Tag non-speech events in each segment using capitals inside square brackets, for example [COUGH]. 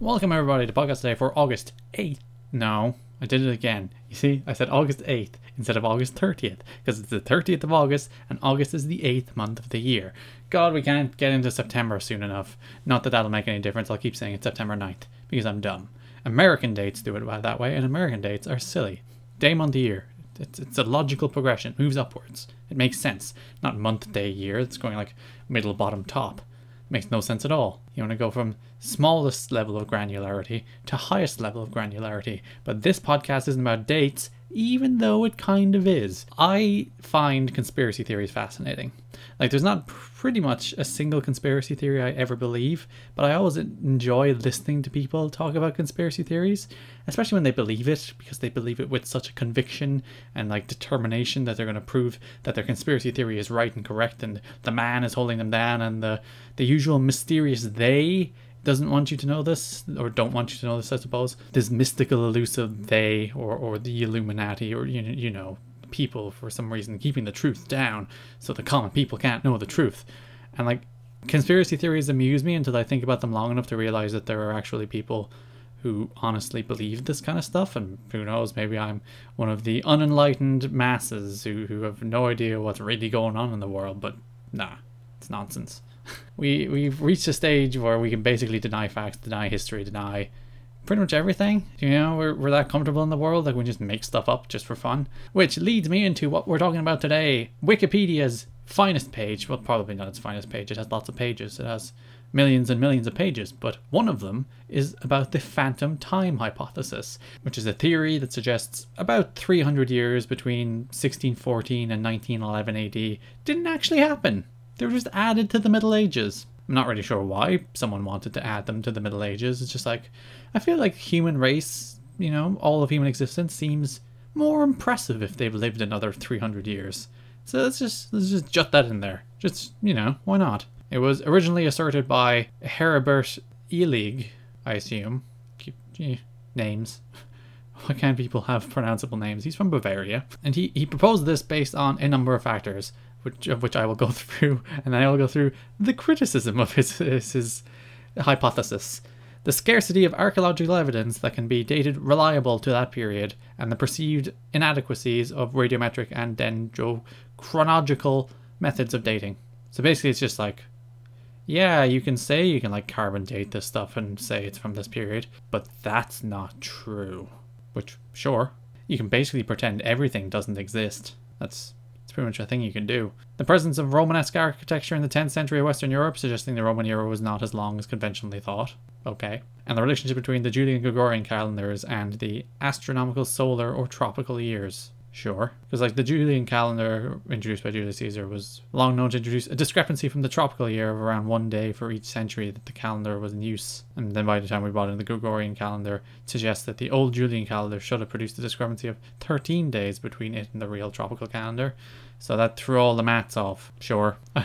Welcome everybody to podcast today for August 8th. No, I did it again. You see, I said August 8th instead of August 30th because it's the 30th of August and August is the 8th month of the year. God, we can't get into September soon enough. Not that that'll make any difference. I'll keep saying it's September 9th because I'm dumb. American dates do it that way and American dates are silly. Day, month, year. It's, it's a logical progression, It moves upwards. It makes sense. Not month, day, year. It's going like middle, bottom, top. Makes no sense at all. You want to go from smallest level of granularity to highest level of granularity. But this podcast isn't about dates, even though it kind of is. I find conspiracy theories fascinating. Like, there's not pretty much a single conspiracy theory I ever believe, but I always enjoy listening to people talk about conspiracy theories, especially when they believe it, because they believe it with such a conviction and like determination that they're going to prove that their conspiracy theory is right and correct, and the man is holding them down, and the the usual mysterious they doesn't want you to know this, or don't want you to know this, I suppose. This mystical, elusive they, or, or the Illuminati, or you, you know, people for some reason keeping the truth down so the common people can't know the truth. And like, conspiracy theories amuse me until I think about them long enough to realize that there are actually people who honestly believe this kind of stuff. And who knows, maybe I'm one of the unenlightened masses who, who have no idea what's really going on in the world, but nah, it's nonsense we we've reached a stage where we can basically deny facts, deny history, deny pretty much everything. You know, we're, we're that comfortable in the world that we just make stuff up just for fun. Which leads me into what we're talking about today Wikipedia's finest page. Well, probably not its finest page, it has lots of pages, it has millions and millions of pages, but one of them is about the phantom time hypothesis, which is a theory that suggests about 300 years between 1614 and 1911 AD didn't actually happen. They were just added to the Middle Ages. I'm not really sure why someone wanted to add them to the Middle Ages. It's just like, I feel like human race, you know, all of human existence seems more impressive if they've lived another 300 years. So let's just let's just jot that in there. Just you know, why not? It was originally asserted by Heribert Illig, I assume. Keep names. [LAUGHS] Why can't people have pronounceable names? He's from Bavaria, and he he proposed this based on a number of factors which of which I will go [LAUGHS] through, and then I will go through the criticism of his, his, his hypothesis. The scarcity of archaeological evidence that can be dated reliable to that period, and the perceived inadequacies of radiometric and dendrochronological methods of dating. So basically, it's just like, yeah, you can say you can like carbon date this stuff and say it's from this period, but that's not true. Which, sure, you can basically pretend everything doesn't exist. That's it's pretty much a thing you can do. The presence of Romanesque architecture in the 10th century of Western Europe, suggesting the Roman era was not as long as conventionally thought. Okay. And the relationship between the Julian Gregorian calendars and the astronomical solar or tropical years. Sure. Because, like, the Julian calendar introduced by Julius Caesar was long known to introduce a discrepancy from the tropical year of around one day for each century that the calendar was in use. And then by the time we brought in the Gregorian calendar, suggests that the old Julian calendar should have produced a discrepancy of 13 days between it and the real tropical calendar. So that threw all the mats off. Sure. [LAUGHS]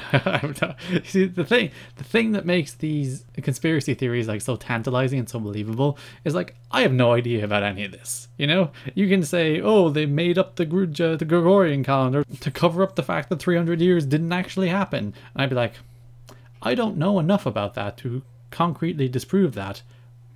See the thing, the thing that makes these conspiracy theories like so tantalizing and so believable is like I have no idea about any of this. You know, you can say, oh, they made up the uh, the Gregorian calendar to cover up the fact that 300 years didn't actually happen, and I'd be like, I don't know enough about that to concretely disprove that,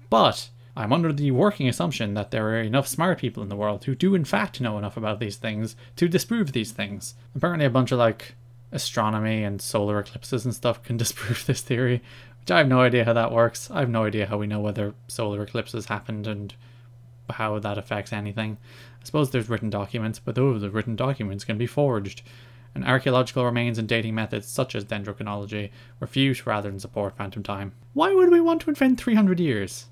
but I'm under the working assumption that there are enough smart people in the world who do in fact know enough about these things to disprove these things. Apparently, a bunch of like astronomy and solar eclipses and stuff can [LAUGHS] disprove this theory, which I have no idea how that works. I have no idea how we know whether solar eclipses happened and how that affects anything. I suppose there's written documents, but those written documents can be forged. And archaeological remains and dating methods such as dendrochronology refute rather than support phantom time. Why would we want to invent 300 years?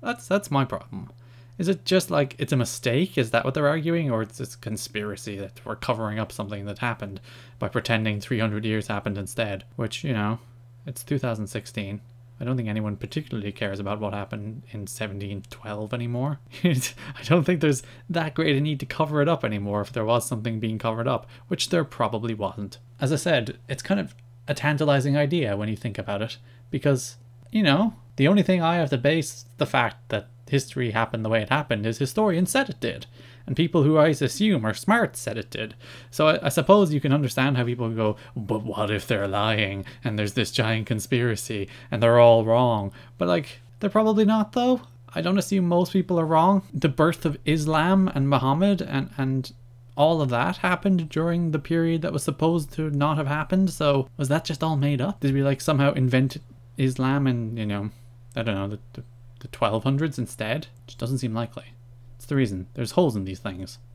That's that's my problem. Is it just like it's a mistake? Is that what they're arguing, or it's a conspiracy that we're covering up something that happened by pretending 300 years happened instead? Which you know, it's 2016. I don't think anyone particularly cares about what happened in 1712 anymore. [LAUGHS] I don't think there's that great a need to cover it up anymore if there was something being covered up, which there probably wasn't. As I said, it's kind of a tantalizing idea when you think about it, because, you know, the only thing I have to base the fact that history happened the way it happened is historians said it did. And people who I assume are smart said it did. So I, I suppose you can understand how people go, but what if they're lying and there's this giant conspiracy and they're all wrong? But like, They're probably not, though. I don't assume most people are wrong. The birth of Islam and Muhammad and, and all of that happened during the period that was supposed to not have happened. So was that just all made up? Did we like somehow invent Islam in, you know, I don't know, the, the, the 1200s instead? Which doesn't seem likely. It's the reason. There's holes in these things. [LAUGHS]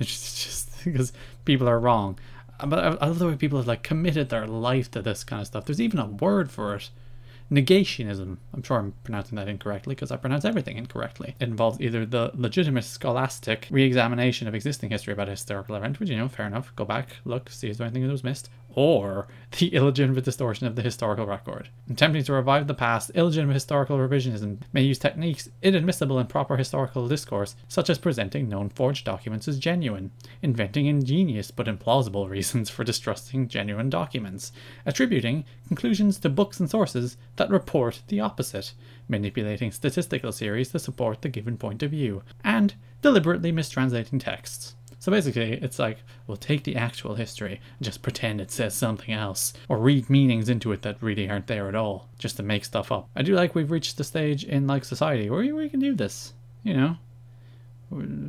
It's just because people are wrong. Uh, but I, I love the way people have like committed their life to this kind of stuff. There's even a word for it negationism. I'm sure I'm pronouncing that incorrectly because I pronounce everything incorrectly. It involves either the legitimate scholastic re examination of existing history about a historical event, which, you know, fair enough, go back, look, see if there's anything that was missed, or the [LAUGHS] illegitimate distortion of the historical record. Attempting to revive the past, illegitimate historical revisionism may use techniques inadmissible in proper historical discourse, such as presenting known forged documents as genuine, inventing ingenious but implausible [LAUGHS] reasons for distrusting genuine documents, attributing conclusions to books and sources that report the opposite, manipulating statistical series to support the given point of view, and deliberately mistranslating texts. So basically, it's like, we'll take the actual history and just pretend it says something else, or read meanings into it that really aren't there at all, just to make stuff up. I do like we've reached the stage in like society where we can do this, you know.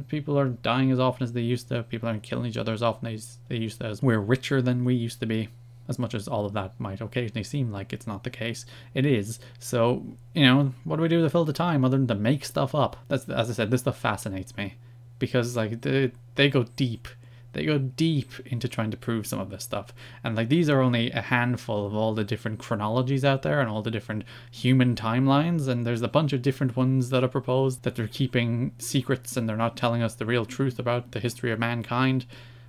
People are dying as often as they used to. People aren't killing each other as often as they used to. We're richer than we used to be as much as all of that might occasionally seem like it's not the case, it is. So, you know, what do we do to fill the time other than to make stuff up? That's as I said, this stuff fascinates me because like they they go deep. They go deep into trying to prove some of this stuff. And like these are only a handful of all the different chronologies out there and all the different human timelines and there's a bunch of different ones that are proposed that they're keeping secrets and they're not telling us the real truth about the history of mankind.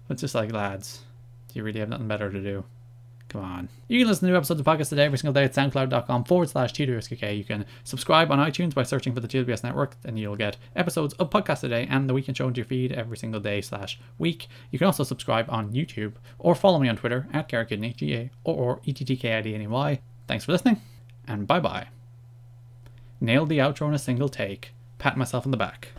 But it's just like lads, do you really have nothing better to do? Come on. You can listen to new episodes of podcasts today every single day at soundcloud.com forward slash TWSKK. You can subscribe on iTunes by searching for the TWS network, and you'll get episodes of Podcast Today and the Weekend Show into your feed every single day slash week. You can also subscribe on YouTube or follow me on Twitter at GarrettKidney, G-A or E-T-T-K-I-D-N-E-Y. Thanks for listening, and bye-bye. Nailed the outro in a single take. Pat myself on the back.